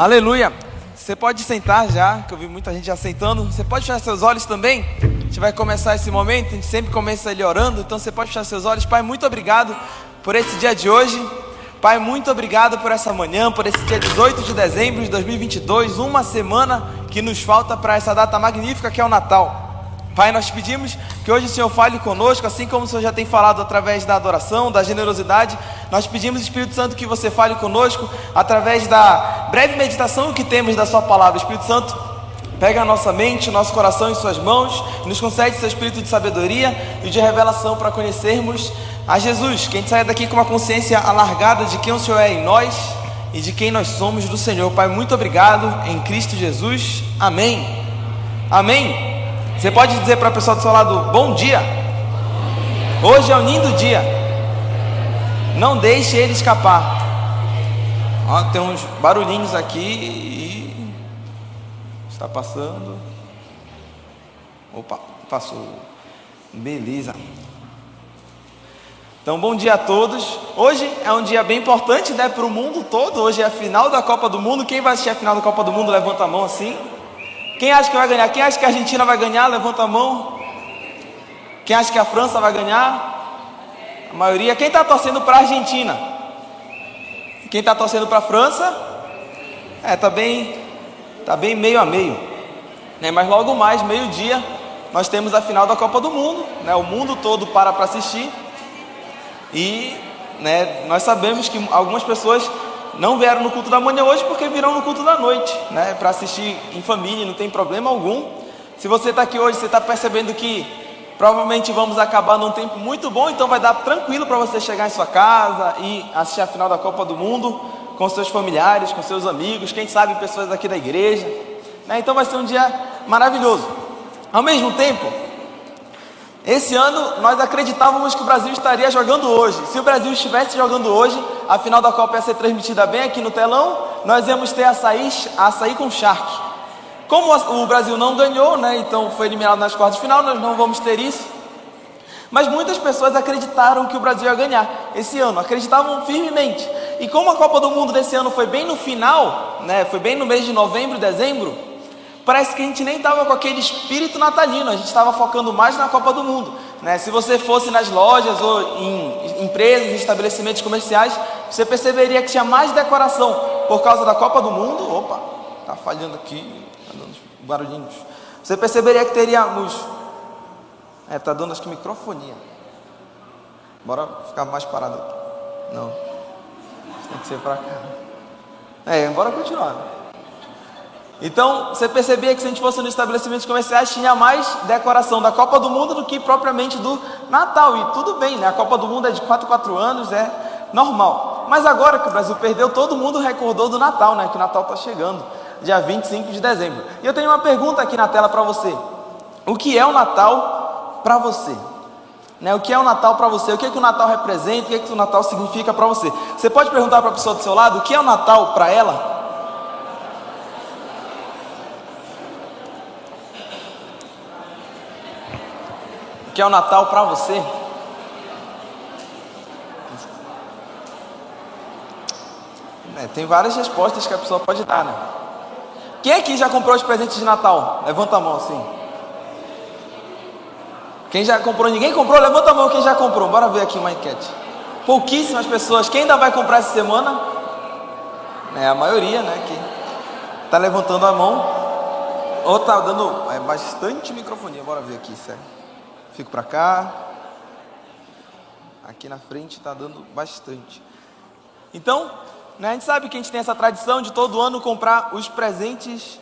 Aleluia. Você pode sentar já, que eu vi muita gente já sentando. Você pode fechar seus olhos também. A gente vai começar esse momento. A gente sempre começa ele orando. Então você pode fechar seus olhos. Pai, muito obrigado por esse dia de hoje. Pai, muito obrigado por essa manhã, por esse dia 18 de dezembro de 2022. Uma semana que nos falta para essa data magnífica que é o Natal. Pai, nós pedimos que hoje o Senhor fale conosco, assim como o Senhor já tem falado através da adoração, da generosidade. Nós pedimos, Espírito Santo, que você fale conosco através da breve meditação que temos da Sua palavra. Espírito Santo, pega a nossa mente, nosso coração em Suas mãos, nos concede seu espírito de sabedoria e de revelação para conhecermos a Jesus. Que a gente saia daqui com uma consciência alargada de quem o Senhor é em nós e de quem nós somos do Senhor. Pai, muito obrigado em Cristo Jesus. Amém. Amém. Você pode dizer para a pessoa do seu lado: Bom dia. Hoje é um lindo dia. Não deixe ele escapar. Ó, tem uns barulhinhos aqui e está passando. Opa, passou. Beleza. Então, bom dia a todos. Hoje é um dia bem importante, né, para o mundo todo. Hoje é a final da Copa do Mundo. Quem vai assistir a final da Copa do Mundo, levanta a mão assim. Quem acha que vai ganhar? Quem acha que a Argentina vai ganhar? Levanta a mão. Quem acha que a França vai ganhar? A maioria. Quem está torcendo para a Argentina? Quem está torcendo para a França? É, tá bem, tá bem meio a meio. Né? Mas logo mais, meio-dia, nós temos a final da Copa do Mundo. Né? O mundo todo para para assistir. E né, nós sabemos que algumas pessoas não vieram no culto da manhã hoje porque virão no culto da noite, né? Para assistir em família, não tem problema algum. Se você está aqui hoje, você está percebendo que provavelmente vamos acabar num tempo muito bom, então vai dar tranquilo para você chegar em sua casa e assistir a final da Copa do Mundo com seus familiares, com seus amigos, quem sabe pessoas aqui da igreja. Né? Então vai ser um dia maravilhoso. Ao mesmo tempo, esse ano nós acreditávamos que o Brasil estaria jogando hoje. Se o Brasil estivesse jogando hoje, a final da Copa ia ser transmitida bem aqui no telão, nós íamos ter açaí, açaí com charque. Como o Brasil não ganhou, né, então foi eliminado nas quartas de final, nós não vamos ter isso. Mas muitas pessoas acreditaram que o Brasil ia ganhar esse ano, acreditavam firmemente. E como a Copa do Mundo desse ano foi bem no final, né, foi bem no mês de novembro, dezembro, parece que a gente nem estava com aquele espírito natalino, a gente estava focando mais na Copa do Mundo. Né? Se você fosse nas lojas ou em empresas, em estabelecimentos comerciais, você perceberia que tinha mais decoração por causa da Copa do Mundo. Opa, tá falhando aqui, tá dando barulhinhos. Você perceberia que teríamos. É, tá dando acho que microfonia. Bora ficar mais parado aqui. Não. Tem que ser para cá. É, bora continuar. Então, você percebia que se a gente fosse nos estabelecimentos comerciais, tinha mais decoração da Copa do Mundo do que propriamente do Natal. E tudo bem, né? A Copa do Mundo é de 4 4 anos, é normal. Mas agora que o Brasil perdeu, todo mundo recordou do Natal, né? Que o Natal está chegando, dia 25 de dezembro. E eu tenho uma pergunta aqui na tela para você. O que é o Natal para você? Né, o que é o Natal para você? O que, é que o Natal representa? O que, é que o Natal significa para você? Você pode perguntar para a pessoa do seu lado o que é o Natal para ela? Que é o Natal para você? É, tem várias respostas que a pessoa pode dar, né? Quem aqui já comprou os presentes de Natal? Levanta a mão assim. Quem já comprou? Ninguém comprou? Levanta a mão quem já comprou. Bora ver aqui uma enquete. Pouquíssimas pessoas. Quem ainda vai comprar essa semana? É a maioria, né? Que tá levantando a mão. Ou tá dando é, bastante microfonia. Bora ver aqui, sério. Fico para cá. Aqui na frente está dando bastante. Então, né, a gente sabe que a gente tem essa tradição de todo ano comprar os presentes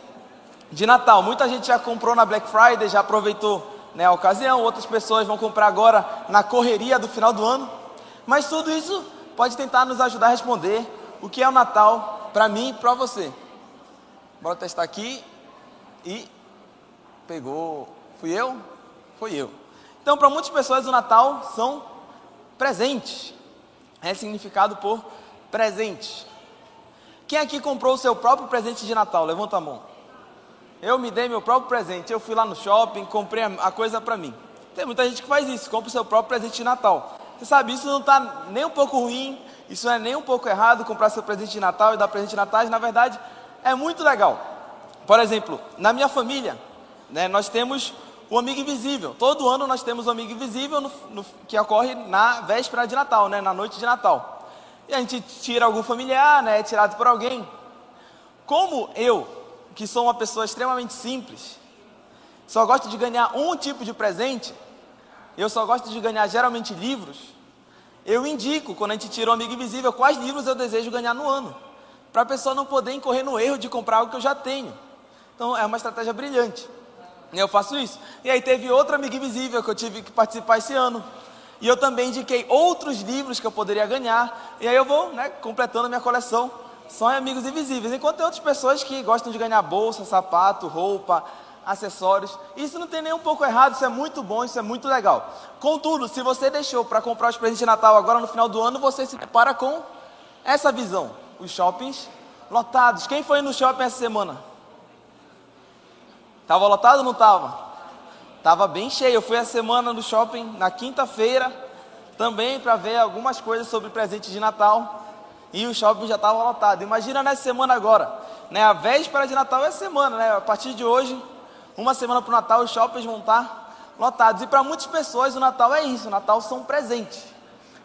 de Natal. Muita gente já comprou na Black Friday, já aproveitou né, a ocasião. Outras pessoas vão comprar agora na correria do final do ano. Mas tudo isso pode tentar nos ajudar a responder o que é o Natal para mim e para você. Bora testar aqui. E pegou. Fui eu? Foi eu. Então, para muitas pessoas, o Natal são presentes. É significado por presente. Quem aqui comprou o seu próprio presente de Natal? Levanta a mão. Eu me dei meu próprio presente. Eu fui lá no shopping, comprei a coisa para mim. Tem muita gente que faz isso, compra o seu próprio presente de Natal. Você sabe, isso não está nem um pouco ruim, isso não é nem um pouco errado comprar seu presente de Natal e dar presente de Natal. Na verdade, é muito legal. Por exemplo, na minha família, né, nós temos o amigo invisível. Todo ano nós temos o amigo invisível no, no, que ocorre na véspera de Natal, né, na noite de Natal. E a gente tira algum familiar, né, é tirado por alguém. Como eu, que sou uma pessoa extremamente simples, só gosto de ganhar um tipo de presente, eu só gosto de ganhar geralmente livros, eu indico, quando a gente tira o amigo invisível, quais livros eu desejo ganhar no ano. Para a pessoa não poder incorrer no erro de comprar algo que eu já tenho. Então é uma estratégia brilhante. Eu faço isso. E aí teve outra amiga invisível que eu tive que participar esse ano. E eu também indiquei outros livros que eu poderia ganhar. E aí eu vou, né, completando a minha coleção. Só amigos invisíveis. Enquanto tem outras pessoas que gostam de ganhar bolsa, sapato, roupa, acessórios. Isso não tem nem um pouco errado, isso é muito bom, isso é muito legal. Contudo, se você deixou para comprar os presentes de Natal agora no final do ano, você se depara com essa visão: os shoppings lotados. Quem foi no shopping essa semana? Tava lotado ou não tava? Tava bem cheio. Eu fui a semana no shopping na quinta-feira também para ver algumas coisas sobre presente de Natal e o shopping já estava lotado. Imagina nessa semana agora, né? A véspera de Natal é semana, né? A partir de hoje uma semana para o Natal, os shoppings vão estar lotados. E para muitas pessoas, o Natal é isso: o Natal são presentes.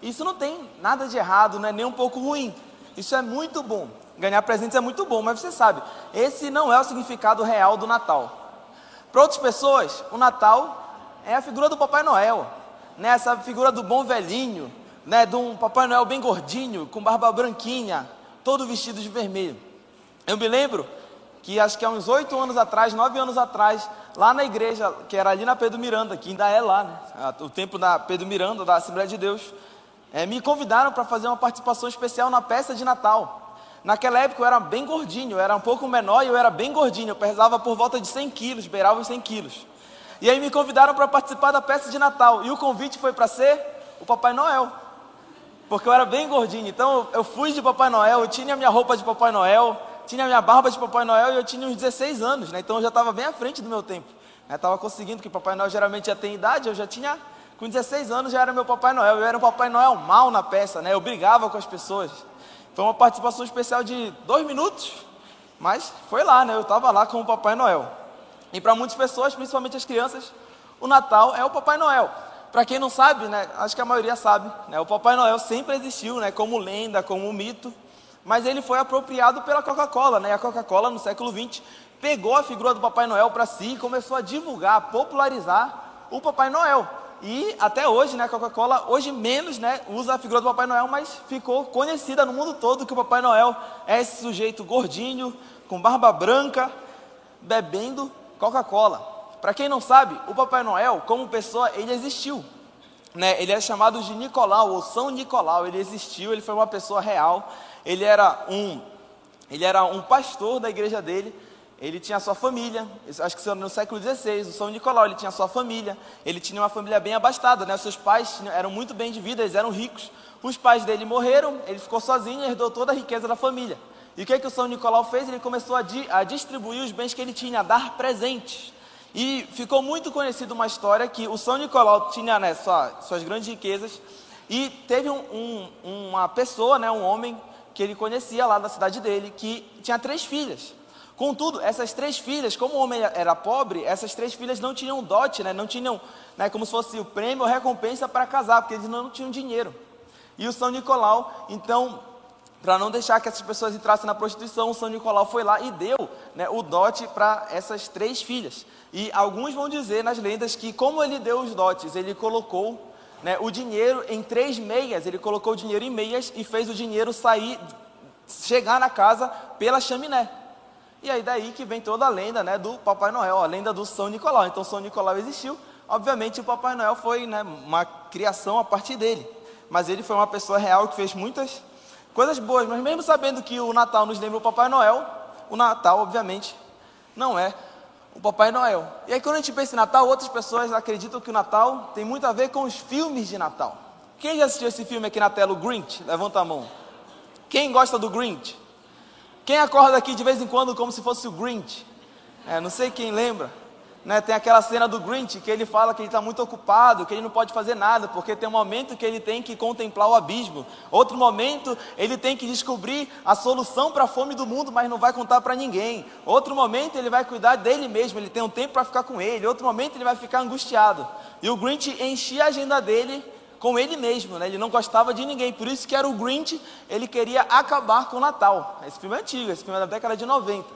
Isso não tem nada de errado, não é nem um pouco ruim. Isso é muito bom. Ganhar presentes é muito bom, mas você sabe, esse não é o significado real do Natal. Para outras pessoas, o Natal é a figura do Papai Noel, né? essa figura do bom velhinho, né? de um Papai Noel bem gordinho, com barba branquinha, todo vestido de vermelho. Eu me lembro que acho que há uns oito anos atrás, nove anos atrás, lá na igreja, que era ali na Pedro Miranda, que ainda é lá, né? O tempo da Pedro Miranda, da Assembleia de Deus, é, me convidaram para fazer uma participação especial na peça de Natal. Naquela época eu era bem gordinho, eu era um pouco menor e eu era bem gordinho, eu pesava por volta de 100 quilos, beirava os 100 quilos. E aí me convidaram para participar da peça de Natal, e o convite foi para ser o Papai Noel. Porque eu era bem gordinho, então eu fui de Papai Noel, eu tinha a minha roupa de Papai Noel, tinha minha barba de Papai Noel e eu tinha uns 16 anos, né? Então eu já estava bem à frente do meu tempo. Estava conseguindo, que Papai Noel geralmente já tem idade, eu já tinha, com 16 anos já era meu Papai Noel. Eu era um Papai Noel mal na peça, né? Eu brigava com as pessoas. Foi uma participação especial de dois minutos, mas foi lá, né? Eu estava lá com o Papai Noel. E para muitas pessoas, principalmente as crianças, o Natal é o Papai Noel. Para quem não sabe, né? Acho que a maioria sabe, né? O Papai Noel sempre existiu, né? Como lenda, como mito mas ele foi apropriado pela Coca-Cola, né? E a Coca-Cola, no século XX, pegou a figura do Papai Noel para si e começou a divulgar, popularizar o Papai Noel. E até hoje, né, a Coca-Cola, hoje menos, né, usa a figura do Papai Noel, mas ficou conhecida no mundo todo que o Papai Noel é esse sujeito gordinho, com barba branca, bebendo Coca-Cola. Para quem não sabe, o Papai Noel, como pessoa, ele existiu. Né? Ele é chamado de Nicolau, ou São Nicolau, ele existiu, ele foi uma pessoa real ele era um, ele era um pastor da igreja dele, ele tinha sua família, acho que no século XVI, o São Nicolau, ele tinha sua família, ele tinha uma família bem abastada, né? seus pais eram muito bem de vida, eles eram ricos, os pais dele morreram, ele ficou sozinho e herdou toda a riqueza da família. E o que, é que o São Nicolau fez? Ele começou a, di, a distribuir os bens que ele tinha, a dar presentes. E ficou muito conhecido uma história que o São Nicolau tinha né, sua, suas grandes riquezas e teve um, um, uma pessoa, né, um homem, que ele conhecia lá da cidade dele, que tinha três filhas. Contudo, essas três filhas, como o homem era pobre, essas três filhas não tinham dote, né? não tinham né, como se fosse o prêmio ou recompensa para casar, porque eles não tinham dinheiro. E o São Nicolau, então, para não deixar que essas pessoas entrassem na prostituição, o São Nicolau foi lá e deu né, o dote para essas três filhas. E alguns vão dizer nas lendas que, como ele deu os dotes, ele colocou né, o dinheiro em três meias. Ele colocou o dinheiro em meias e fez o dinheiro sair, chegar na casa pela chaminé. E aí daí que vem toda a lenda né, do Papai Noel, a lenda do São Nicolau. Então São Nicolau existiu. Obviamente o Papai Noel foi né, uma criação a partir dele. Mas ele foi uma pessoa real que fez muitas coisas boas. Mas mesmo sabendo que o Natal nos lembra o Papai Noel, o Natal, obviamente, não é o Papai Noel. E aí quando a gente pensa em Natal, outras pessoas acreditam que o Natal tem muito a ver com os filmes de Natal. Quem já assistiu esse filme aqui na tela, o Grinch? Levanta a mão. Quem gosta do Grinch? Quem acorda aqui de vez em quando como se fosse o Grinch? É, não sei quem lembra. né, tem aquela cena do Grinch que ele fala que ele está muito ocupado, que ele não pode fazer nada, porque tem um momento que ele tem que contemplar o abismo, outro momento ele tem que descobrir a solução para a fome do mundo, mas não vai contar para ninguém. Outro momento ele vai cuidar dele mesmo, ele tem um tempo para ficar com ele. Outro momento ele vai ficar angustiado. E o Grinch enchia a agenda dele com ele mesmo, né? ele não gostava de ninguém, por isso que era o Grinch, ele queria acabar com o Natal. Esse filme é antigo, esse filme é da década de 90.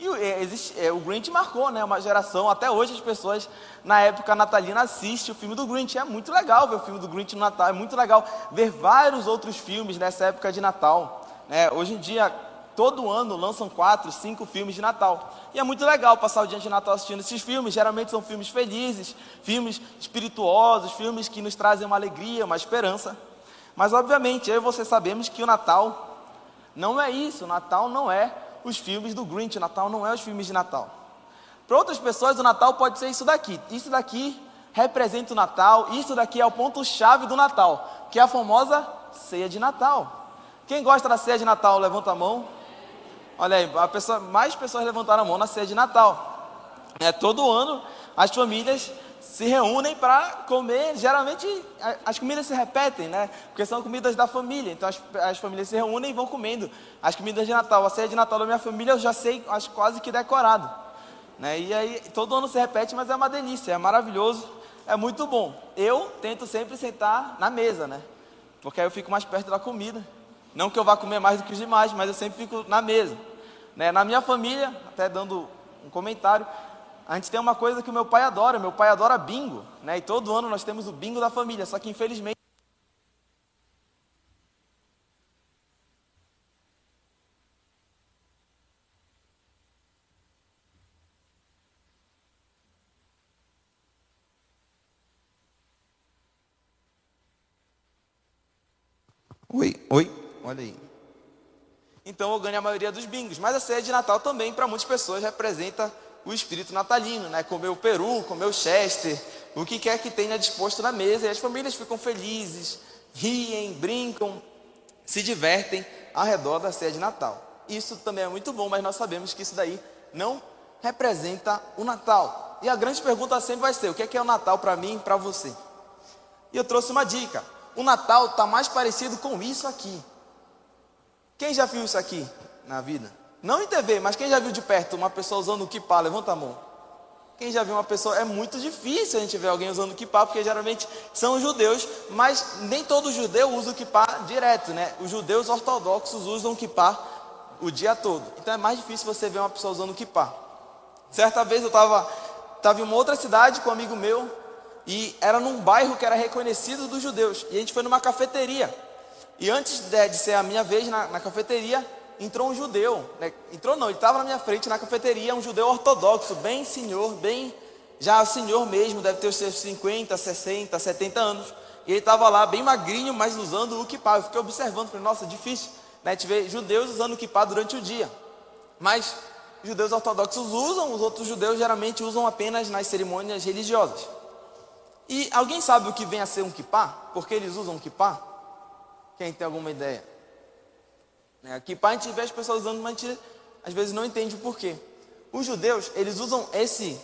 E é, existe, é, o Grinch marcou né, uma geração, até hoje as pessoas na época natalina assistem o filme do Grinch. É muito legal ver o filme do Grinch no Natal, é muito legal ver vários outros filmes nessa época de Natal. Né? Hoje em dia, todo ano lançam quatro, cinco filmes de Natal. E é muito legal passar o dia de Natal assistindo esses filmes. Geralmente são filmes felizes, filmes espirituosos, filmes que nos trazem uma alegria, uma esperança. Mas obviamente eu e você sabemos que o Natal não é isso. O Natal não é os filmes do Grinch. O Natal não é os filmes de Natal. Para outras pessoas, o Natal pode ser isso daqui. Isso daqui representa o Natal. Isso daqui é o ponto-chave do Natal, que é a famosa ceia de Natal. Quem gosta da ceia de Natal, levanta a mão. Olha aí, pessoa, mais pessoas levantaram a mão na ceia de Natal. É, todo ano as famílias se reúnem para comer. Geralmente as comidas se repetem, né? Porque são comidas da família. Então as, as, famílias se reúnem e vão comendo as comidas de Natal. A ceia de Natal da minha família eu já sei, acho quase que decorado. Né? E aí todo ano se repete, mas é uma delícia, é maravilhoso, é muito bom. Eu tento sempre sentar na mesa, né? Porque aí eu fico mais perto da comida. Não que eu vá comer mais do que os demais, mas eu sempre fico na mesa. Né? Na minha família, até dando um comentário, a gente tem uma coisa que o meu pai adora, meu pai adora bingo, né? E todo ano nós temos o bingo da família, só que infelizmente Oi, oi. Então eu ganho a maioria dos bingos, mas a ceia de Natal também para muitas pessoas representa o espírito natalino, né? Comer o peru, comer o chester, o que quer que tenha disposto na mesa, e as famílias ficam felizes, riem, brincam, se divertem ao redor da ceia de Natal. Isso também é muito bom, mas nós sabemos que isso daí não representa o Natal. E a grande pergunta sempre vai ser: o que é, que é o Natal para mim e para você? E eu trouxe uma dica. O Natal está mais parecido com isso aqui. Quem já viu isso aqui na vida? Não em TV, mas quem já viu de perto uma pessoa usando o kippah? Levanta a mão. Quem já viu uma pessoa, é muito difícil a gente ver alguém usando o kippah, porque geralmente são judeus, mas nem todo judeu usa o kippah direto, né? Os judeus ortodoxos usam o kippah o dia todo. Então é mais difícil você ver uma pessoa usando o kippah. Certa vez eu estava tava em uma outra cidade com um amigo meu, e era num bairro que era reconhecido dos judeus, e a gente foi numa cafeteria. E antes de, de ser a minha vez na, na cafeteria, entrou um judeu, né? entrou não, ele estava na minha frente na cafeteria, um judeu ortodoxo, bem senhor, bem, já senhor mesmo, deve ter os seus 50, 60, 70 anos, e ele estava lá bem magrinho, mas usando o kippah, eu fiquei observando, falei, nossa, difícil, né, te ver judeus usando o kippah durante o dia, mas judeus ortodoxos usam, os outros judeus geralmente usam apenas nas cerimônias religiosas. E alguém sabe o que vem a ser um kippah? Por que eles usam kippah? Quem tem alguma ideia? É, aqui para a gente vê as pessoas usando, mas a gente às vezes não entende o porquê. Os judeus, eles usam esse,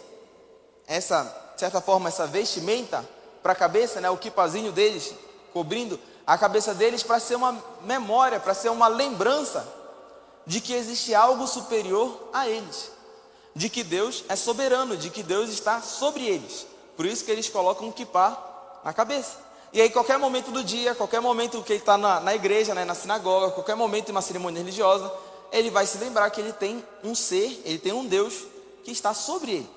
essa, de certa forma, essa vestimenta para a cabeça, né, o kipazinho deles, cobrindo a cabeça deles para ser uma memória, para ser uma lembrança de que existe algo superior a eles, de que Deus é soberano, de que Deus está sobre eles. Por isso que eles colocam o kipá na cabeça. E aí, qualquer momento do dia, qualquer momento que ele está na, na, igreja, né, na sinagoga, qualquer momento de uma cerimônia religiosa, ele vai se lembrar que ele tem um ser, ele tem um Deus que está sobre ele.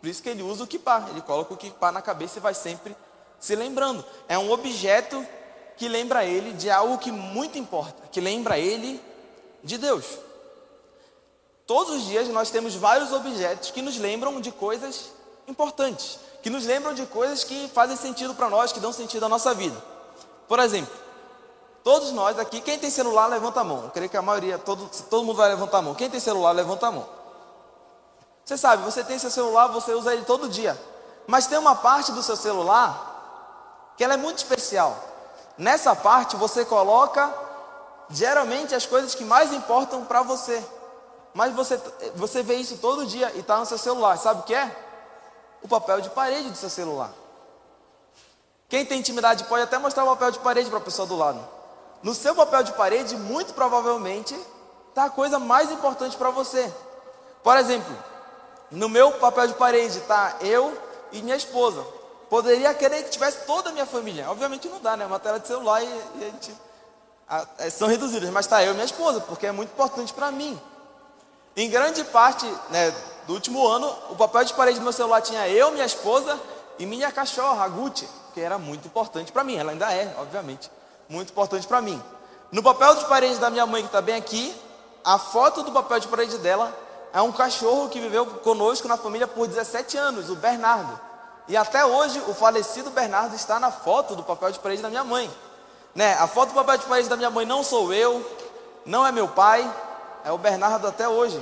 Por isso que ele usa o kippah, ele coloca o kippah na cabeça e vai sempre se lembrando. É um objeto que lembra ele de algo que muito importa, que lembra ele de Deus. Todos os dias nós temos vários objetos que nos lembram de coisas importantes que nos lembram de coisas que fazem sentido para nós, que dão sentido à nossa vida. Por exemplo, todos nós aqui, quem tem celular, levanta a mão. Eu creio que a maioria, todo, todo mundo vai levantar a mão. Quem tem celular, levanta a mão. Você sabe, você tem seu celular, você usa ele todo dia. Mas tem uma parte do seu celular que ela é muito especial. Nessa parte você coloca geralmente as coisas que mais importam para você. mas você, você vê isso todo dia e está no seu celular. Sabe o que é? O papel de parede do seu celular. Quem tem intimidade pode até mostrar o papel de parede para a pessoa do lado. No seu papel de parede, muito provavelmente, está a coisa mais importante para você. Por exemplo, no meu papel de parede está eu e minha esposa. Poderia querer que tivesse toda a minha família. Obviamente não dá, né? Uma tela de celular e, e a gente. A, é, são reduzidas, mas está eu e minha esposa, porque é muito importante para mim. Em grande parte né, do último ano, o papel de parede do meu celular tinha eu, minha esposa e minha cachorra, a Gucci, que era muito importante para mim. Ela ainda é, obviamente, muito importante para mim. No papel de parede da minha mãe, que está bem aqui, a foto do papel de parede dela é um cachorro que viveu conosco na família por 17 anos, o Bernardo. E até hoje, o falecido Bernardo está na foto do papel de parede da minha mãe. Né? A foto do papel de parede da minha mãe não sou eu, não é meu pai, é o Bernardo até hoje.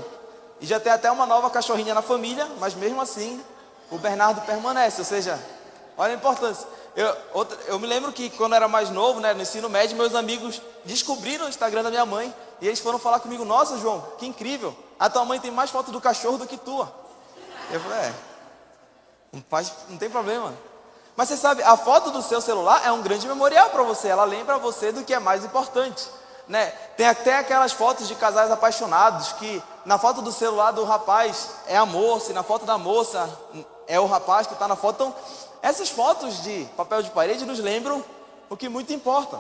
E já tem até uma nova cachorrinha na família, mas mesmo assim, o Bernardo permanece. Ou seja, olha a importância. Eu, outra, eu me lembro que quando eu era mais novo, né, no ensino médio, meus amigos descobriram o Instagram da minha mãe e eles foram falar comigo: Nossa, João, que incrível! A tua mãe tem mais foto do cachorro do que tua. Eu falei: É, não, faz, não tem problema. Mas você sabe, a foto do seu celular é um grande memorial para você. Ela lembra você do que é mais importante. Né? Tem até aquelas fotos de casais apaixonados que na foto do celular do rapaz é a moça e na foto da moça é o rapaz que está na foto. Então, essas fotos de papel de parede nos lembram o que muito importa.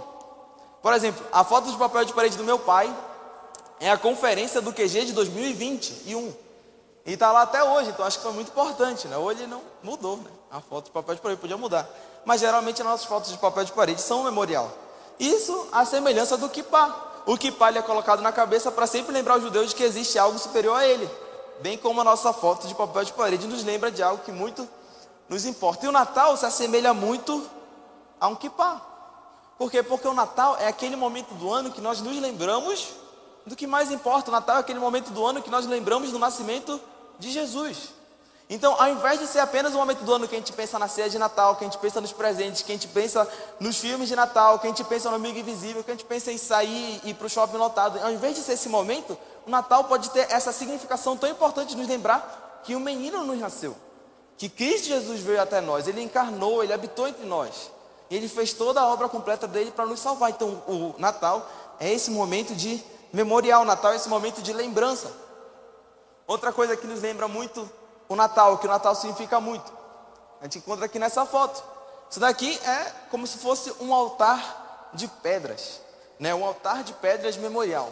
Por exemplo, a foto de papel de parede do meu pai é a conferência do QG de 2021. E está lá até hoje, então acho que foi muito importante. Né? Hoje não mudou, né? a foto de papel de parede podia mudar. Mas geralmente as nossas fotos de papel de parede são um memorial. Isso a semelhança do kippah. O kippah é colocado na cabeça para sempre lembrar os judeus de que existe algo superior a ele. Bem como a nossa foto de papel de parede nos lembra de algo que muito nos importa. E o Natal se assemelha muito a um kippah. Por quê? Porque o Natal é aquele momento do ano que nós nos lembramos do que mais importa. O Natal é aquele momento do ano que nós lembramos do nascimento de Jesus. Então, ao invés de ser apenas o momento do ano que a gente pensa na ceia de Natal, que a gente pensa nos presentes, que a gente pensa nos filmes de Natal, que a gente pensa no amigo invisível, que a gente pensa em sair e ir para o shopping lotado, ao invés de ser esse momento, o Natal pode ter essa significação tão importante de nos lembrar que um menino nos nasceu, que Cristo Jesus veio até nós, ele encarnou, ele habitou entre nós, e ele fez toda a obra completa dele para nos salvar. Então, o Natal é esse momento de memorial, o Natal é esse momento de lembrança. Outra coisa que nos lembra muito o Natal, que o Natal significa muito. A gente encontra aqui nessa foto. Isso daqui é como se fosse um altar de pedras, né? Um altar de pedras memorial.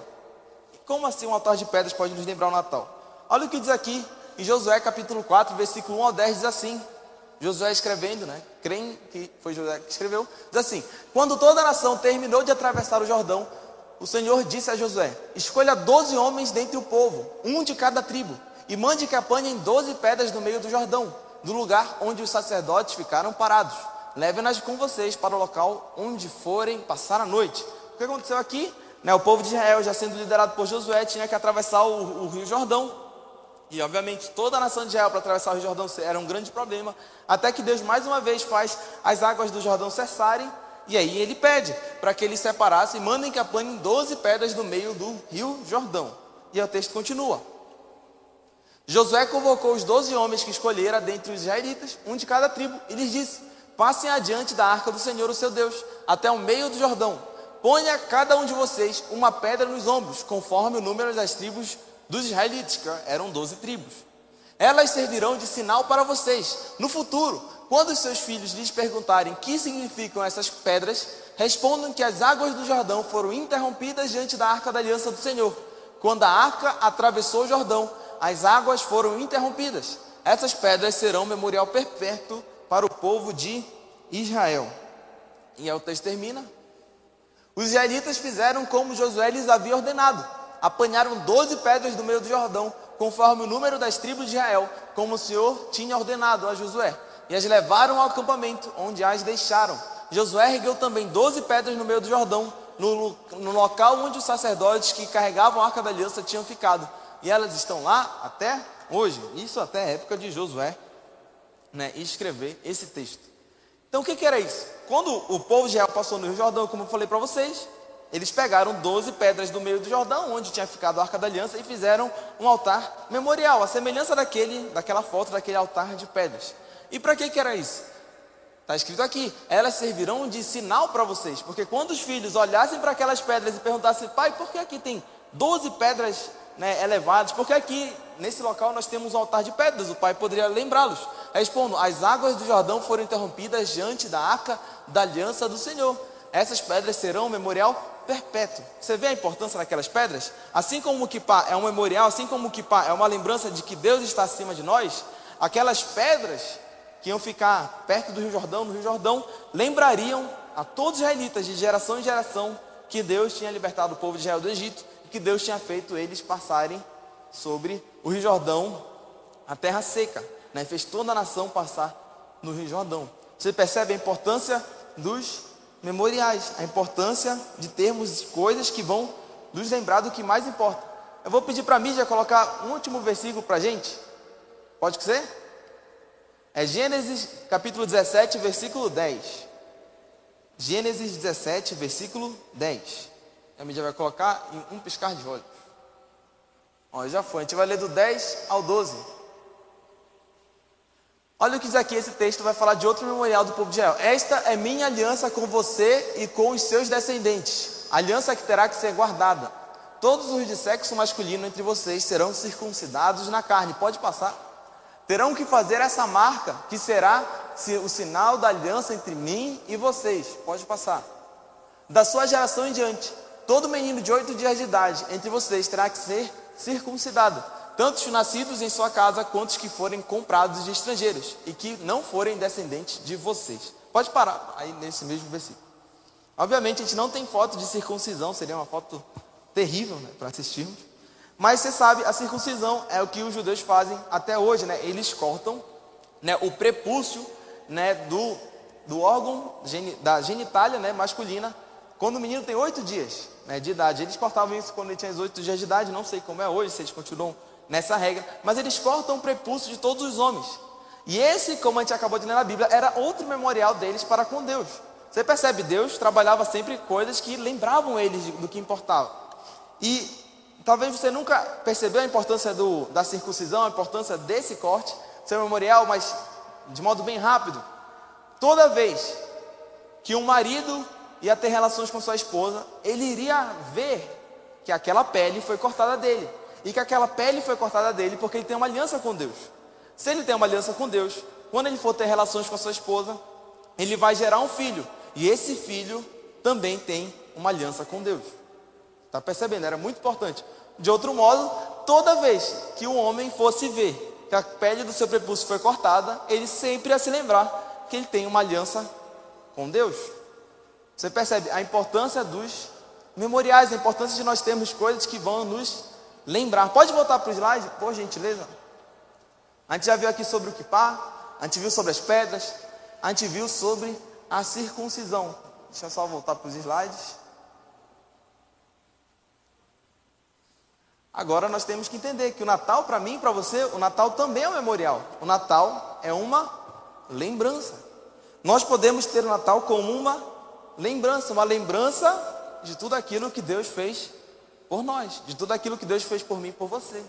E como assim um altar de pedras pode nos lembrar o Natal? Olha o que diz aqui em Josué capítulo 4, versículo 1 ao 10 diz assim: Josué escrevendo, né? Creem que foi Josué que escreveu. Diz assim: Quando toda a nação terminou de atravessar o Jordão, o Senhor disse a Josué: Escolha doze homens dentre o povo, um de cada tribo e mande que apanhem doze pedras no meio do Jordão, do lugar onde os sacerdotes ficaram parados. Levem-nas com vocês para o local onde forem passar a noite. O que aconteceu aqui? Né, o povo de Israel, já sendo liderado por Josué, tinha que atravessar o, o rio Jordão. E obviamente toda a nação de Israel para atravessar o rio Jordão era um grande problema. Até que Deus mais uma vez faz as águas do Jordão cessarem. E aí ele pede para que eles separassem, mandem que apanhem 12 pedras no meio do rio Jordão. E o texto continua. Josué convocou os doze homens que escolhera dentre os israelitas, um de cada tribo, e lhes disse: Passem adiante da arca do Senhor, o seu Deus, até o meio do Jordão. Ponha cada um de vocês uma pedra nos ombros, conforme o número das tribos dos israelitas, que eram doze tribos. Elas servirão de sinal para vocês. No futuro, quando os seus filhos lhes perguntarem que significam essas pedras, respondam que as águas do Jordão foram interrompidas diante da arca da aliança do Senhor. Quando a arca atravessou o Jordão, as águas foram interrompidas. Essas pedras serão memorial perpétuo para o povo de Israel. E aí o texto termina. Os israelitas fizeram como Josué lhes havia ordenado. Apanharam doze pedras do meio do Jordão, conforme o número das tribos de Israel, como o Senhor tinha ordenado a Josué. E as levaram ao acampamento, onde as deixaram. Josué ergueu também doze pedras no meio do Jordão, no, no local onde os sacerdotes que carregavam a arca da aliança tinham ficado e elas estão lá até hoje, isso até a época de Josué, né, escrever esse texto. Então o que, que era isso? Quando o povo de Israel passou no Rio Jordão, como eu falei para vocês, eles pegaram 12 pedras do meio do Jordão, onde tinha ficado a Arca da Aliança, e fizeram um altar memorial, a semelhança daquele, daquela foto, daquele altar de pedras. E para que, que era isso? Está escrito aqui: elas servirão de sinal para vocês, porque quando os filhos olhassem para aquelas pedras e perguntassem, pai, por que aqui tem 12 pedras né, elevadas? Porque aqui, nesse local, nós temos um altar de pedras, o pai poderia lembrá-los. Respondo: as águas do Jordão foram interrompidas diante da arca da aliança do Senhor. Essas pedras serão um memorial perpétuo. Você vê a importância daquelas pedras? Assim como o Kipá é um memorial, assim como o Kipá é uma lembrança de que Deus está acima de nós, aquelas pedras que iam ficar perto do Rio Jordão, no Rio Jordão, lembrariam a todos os israelitas de geração em geração que Deus tinha libertado o povo de Israel do Egito que Deus tinha feito eles passarem sobre o Rio Jordão, a terra seca, né? fez toda a nação passar no Rio Jordão. Você percebe a importância dos memoriais, a importância de termos coisas que vão nos lembrar do que mais importa. Eu vou pedir para a mídia colocar um último versículo para a gente. Pode ser? É Gênesis capítulo 17, versículo 10. Gênesis 17, versículo 10. A mídia vai colocar em um piscar de olhos. Ó, já foi. A gente vai ler do 10 ao 12. Olha o que diz aqui esse texto, vai falar de outro memorial do povo de Israel. Esta é minha aliança com você e com os seus descendentes, aliança que terá que ser guardada. Todos os de sexo masculino entre vocês serão circuncidados na carne. Pode passar. Terão que fazer essa marca, que será o sinal da aliança entre mim e vocês. Pode passar. Da sua geração em diante, todo menino de oito dias de idade entre vocês terá que ser circuncidado tanto os nascidos em sua casa quanto os que forem comprados de estrangeiros e que não forem descendentes de vocês. Pode parar aí nesse mesmo versículo. Obviamente a gente não tem foto de circuncisão, seria uma foto terrível né, para assistirmos. Mas você sabe, a circuncisão é o que os judeus fazem até hoje, né? Eles cortam né, o prepúcio né, do, do órgão da genitália né, masculina quando o menino tem oito dias né, de idade. Eles cortavam isso quando ele tinha oito dias de idade, não sei como é hoje, se eles continuam nessa regra, mas eles cortam o prepúcio de todos os homens. E esse, como a gente acabou de ler na Bíblia, era outro memorial deles para com Deus. Você percebe, Deus trabalhava sempre coisas que lembravam eles do que importava. E talvez você nunca percebeu a importância do, da circuncisão, a importância desse corte, seu memorial, mas de modo bem rápido. Toda vez que um marido ia ter relações com sua esposa, ele iria ver que aquela pele foi cortada dele e que aquela pele foi cortada dele porque ele tem uma aliança com Deus. Se ele tem uma aliança com Deus, quando ele for ter relações com sua esposa, ele vai gerar um filho, e esse filho também tem uma aliança com Deus. Está percebendo? Era muito importante. De outro modo, toda vez que o homem fosse ver que a pele do seu prepúcio foi cortada, ele sempre ia se lembrar que ele tem uma aliança com Deus. Você percebe a importância dos memoriais, a importância de nós termos coisas que vão nos lembrar. Pode voltar para o slide, por gentileza? A gente já viu aqui sobre o kipá, a gente viu sobre as pedras, a gente viu sobre a circuncisão. Deixa eu só voltar para os slides. Agora nós temos que entender que o Natal, para mim e para você, o Natal também é um memorial. O Natal é uma lembrança. Nós podemos ter o Natal como uma lembrança, uma lembrança de tudo aquilo que Deus fez por nós, de tudo aquilo que Deus fez por mim e por você.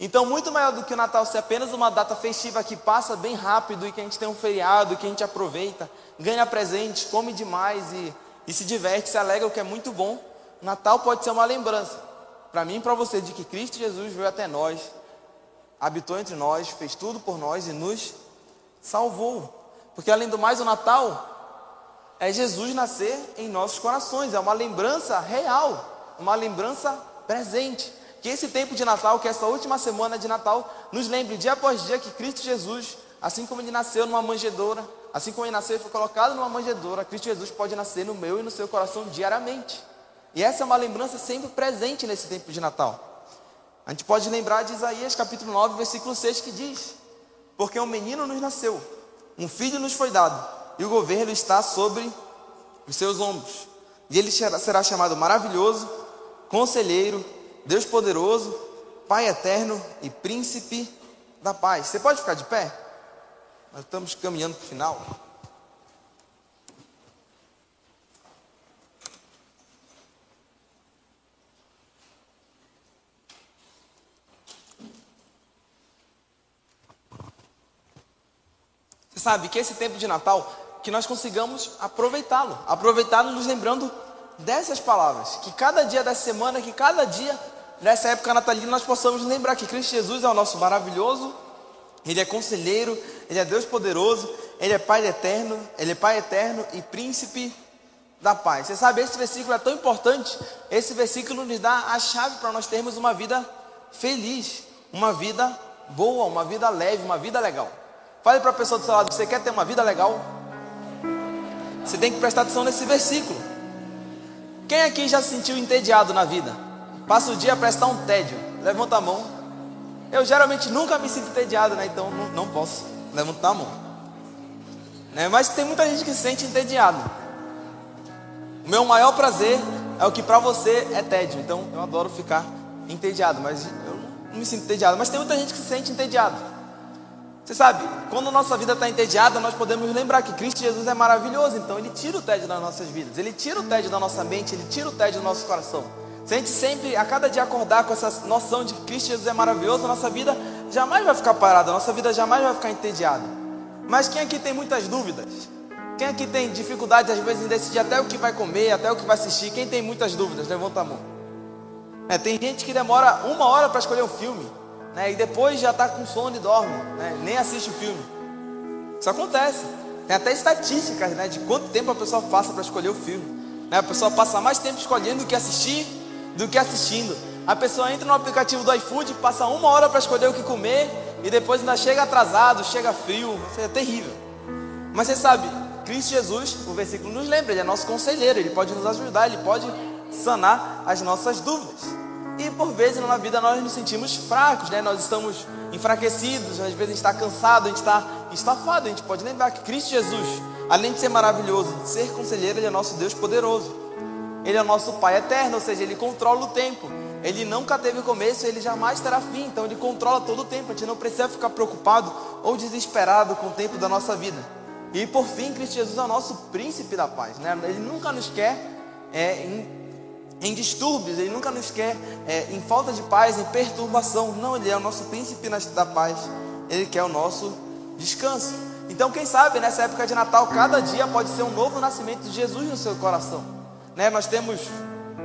Então, muito maior do que o Natal ser apenas uma data festiva que passa bem rápido e que a gente tem um feriado, que a gente aproveita, ganha presentes, come demais e, e se diverte, se alegra, o que é muito bom. O Natal pode ser uma lembrança, para mim e para você, de que Cristo Jesus veio até nós, habitou entre nós, fez tudo por nós e nos salvou. Porque além do mais, o Natal é Jesus nascer em nossos corações, é uma lembrança real uma lembrança presente. Que esse tempo de Natal, que essa última semana de Natal, nos lembre dia após dia que Cristo Jesus, assim como ele nasceu numa manjedoura, assim como ele nasceu e foi colocado numa manjedoura, Cristo Jesus pode nascer no meu e no seu coração diariamente. E essa é uma lembrança sempre presente nesse tempo de Natal. A gente pode lembrar de Isaías capítulo 9, versículo 6, que diz: Porque um menino nos nasceu, um filho nos foi dado, e o governo está sobre os seus ombros. E ele será chamado maravilhoso, conselheiro, Deus poderoso, Pai eterno e príncipe da paz. Você pode ficar de pé? Nós estamos caminhando para o final. Você sabe que esse tempo de Natal que nós consigamos aproveitá-lo, aproveitá-lo nos lembrando dessas palavras, que cada dia da semana, que cada dia nessa época natalina nós possamos lembrar que Cristo Jesus é o nosso maravilhoso, Ele é conselheiro, Ele é Deus poderoso, Ele é Pai eterno, Ele é Pai eterno e príncipe da paz. Você sabe, esse versículo é tão importante, esse versículo nos dá a chave para nós termos uma vida feliz, uma vida boa, uma vida leve, uma vida legal. Fale para a pessoa do seu lado, você quer ter uma vida legal? Você tem que prestar atenção nesse versículo. Quem aqui já se sentiu entediado na vida? Passa o dia a prestar um tédio. Levanta a mão. Eu geralmente nunca me sinto entediado, né? Então não, não posso. Levanta a mão. Né? Mas tem muita gente que se sente entediado. O meu maior prazer é o que para você é tédio. Então eu adoro ficar entediado, mas eu não me sinto entediado. Mas tem muita gente que se sente entediado. Você sabe, quando nossa vida está entediada, nós podemos lembrar que Cristo Jesus é maravilhoso, então Ele tira o tédio das nossas vidas, Ele tira o tédio da nossa mente, Ele tira o tédio do nosso coração. Se a gente sempre, a cada dia acordar com essa noção de que Cristo Jesus é maravilhoso, a nossa vida jamais vai ficar parada, a nossa vida jamais vai ficar entediada. Mas quem aqui tem muitas dúvidas? Quem aqui tem dificuldade às vezes em decidir até o que vai comer, até o que vai assistir? Quem tem muitas dúvidas? Levanta a mão. É, tem gente que demora uma hora para escolher um filme, né? E depois já está com sono e dorme, né? Nem assiste o filme. Isso acontece. Tem até estatísticas, né? De quanto tempo a pessoa passa para escolher o filme. Né? A pessoa passa mais tempo escolhendo do que assistir, do que assistindo. A pessoa entra no aplicativo do iFood, passa uma hora para escolher o que comer e depois ainda chega atrasado, chega frio. Isso é terrível. Mas você sabe, Cristo Jesus, o versículo nos lembra, ele é nosso conselheiro, ele pode nos ajudar, ele pode sanar as nossas dúvidas. E por vezes na vida nós nos sentimos fracos, né? Nós estamos enfraquecidos, às vezes a gente está cansado, a gente está estafado. A gente pode lembrar que Cristo Jesus, além de ser maravilhoso, de ser conselheiro, ele é nosso Deus poderoso. Ele é nosso Pai eterno, ou seja, ele controla o tempo. Ele nunca teve começo, ele jamais terá fim. Então ele controla todo o tempo. A gente não precisa ficar preocupado ou desesperado com o tempo da nossa vida. E por fim, Cristo Jesus é o nosso príncipe da paz. Né? Ele nunca nos quer é, em, em, distúrbios, ele nunca nos quer é, em falta de paz, em perturbação. Não, ele é o nosso príncipe da paz. Ele quer o nosso descanso. Então, quem sabe nessa época de Natal, cada dia pode ser um novo nascimento de Jesus no seu coração. Né? Nós temos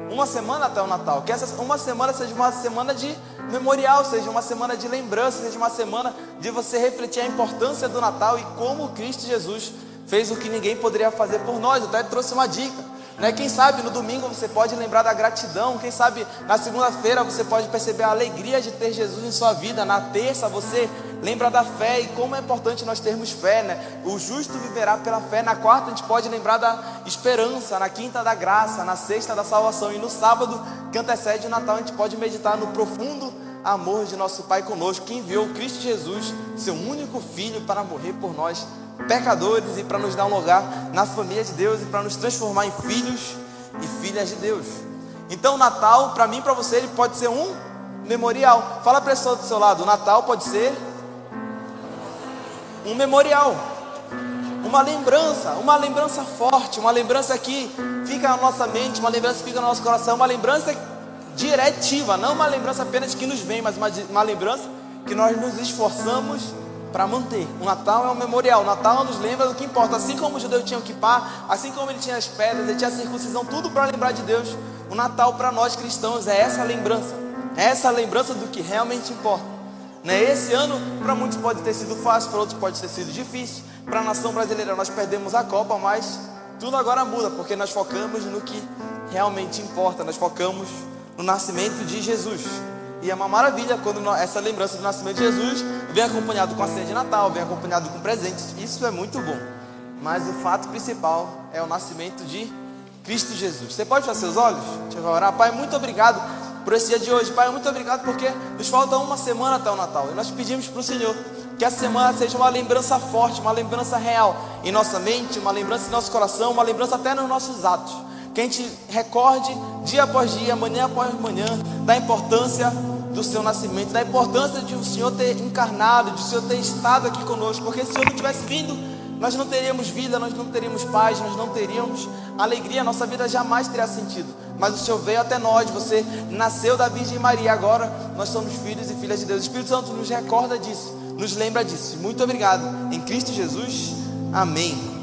uma semana até o Natal, que essa uma semana seja uma semana de memorial, seja uma semana de lembrança, seja uma semana de você refletir a importância do Natal e como Cristo Jesus fez o que ninguém poderia fazer por nós. Eu até trouxe uma dica. Né? Quem sabe no domingo você pode lembrar da gratidão, quem sabe na segunda-feira você pode perceber a alegria de ter Jesus em sua vida, na terça você lembra da fé e como é importante nós termos fé, né? O justo viverá pela fé. Na quarta a gente pode lembrar da esperança, na quinta da graça, na sexta da salvação e no sábado que antecede o Natal a gente pode meditar no profundo amor de nosso Pai conosco, que enviou Cristo Jesus, seu único filho, para morrer por nós pecadores e para nos dar um lugar na família de Deus e para nos transformar em filhos e filhas de Deus. Então, o Natal, para mim e para você, ele pode ser um memorial. Fala para a pessoa do seu lado: o Natal pode ser um memorial, uma lembrança, uma lembrança forte, uma lembrança que fica na nossa mente, uma lembrança que fica no nosso coração, uma lembrança diretiva, não uma lembrança apenas que nos vem, mas uma, uma lembrança que nós nos esforçamos para manter. O Natal é um memorial. O Natal nos lembra do que importa. Assim como o judeu tinha o kippah, assim como ele tinha as pedras, ele tinha a circuncisão, tudo para lembrar de Deus. O Natal para nós cristãos é essa lembrança. É essa lembrança do que realmente importa. Né? Esse ano, para muitos pode ter sido fácil, para outros pode ter sido difícil. Para a nação brasileira, nós perdemos a Copa, mas tudo agora muda, porque nós focamos no que realmente importa. Nós focamos no nascimento de Jesus. E é uma maravilha quando essa lembrança do nascimento de Jesus vem acompanhado com a ceia de Natal, vem acompanhado com presentes. Isso é muito bom. Mas o fato principal é o nascimento de Cristo Jesus. Você pode fechar seus olhos? Deixa eu orar. Pai, muito obrigado por esse dia de hoje. Pai, muito obrigado porque nos falta uma semana até o Natal. E nós pedimos para o Senhor que essa semana seja uma lembrança forte, uma lembrança real em nossa mente, uma lembrança em nosso coração, uma lembrança até nos nossos atos que a gente recorde dia após dia, manhã após manhã, da importância do seu nascimento, da importância de o Senhor ter encarnado, de o Senhor ter estado aqui conosco, porque se o Senhor não tivesse vindo, nós não teríamos vida, nós não teríamos paz, nós não teríamos alegria, nossa vida jamais teria sentido. Mas o Senhor veio até nós, você nasceu da Virgem Maria, agora nós somos filhos e filhas de Deus. O Espírito Santo nos recorda disso nos lembra disso. Muito obrigado. Em Cristo Jesus. Amém.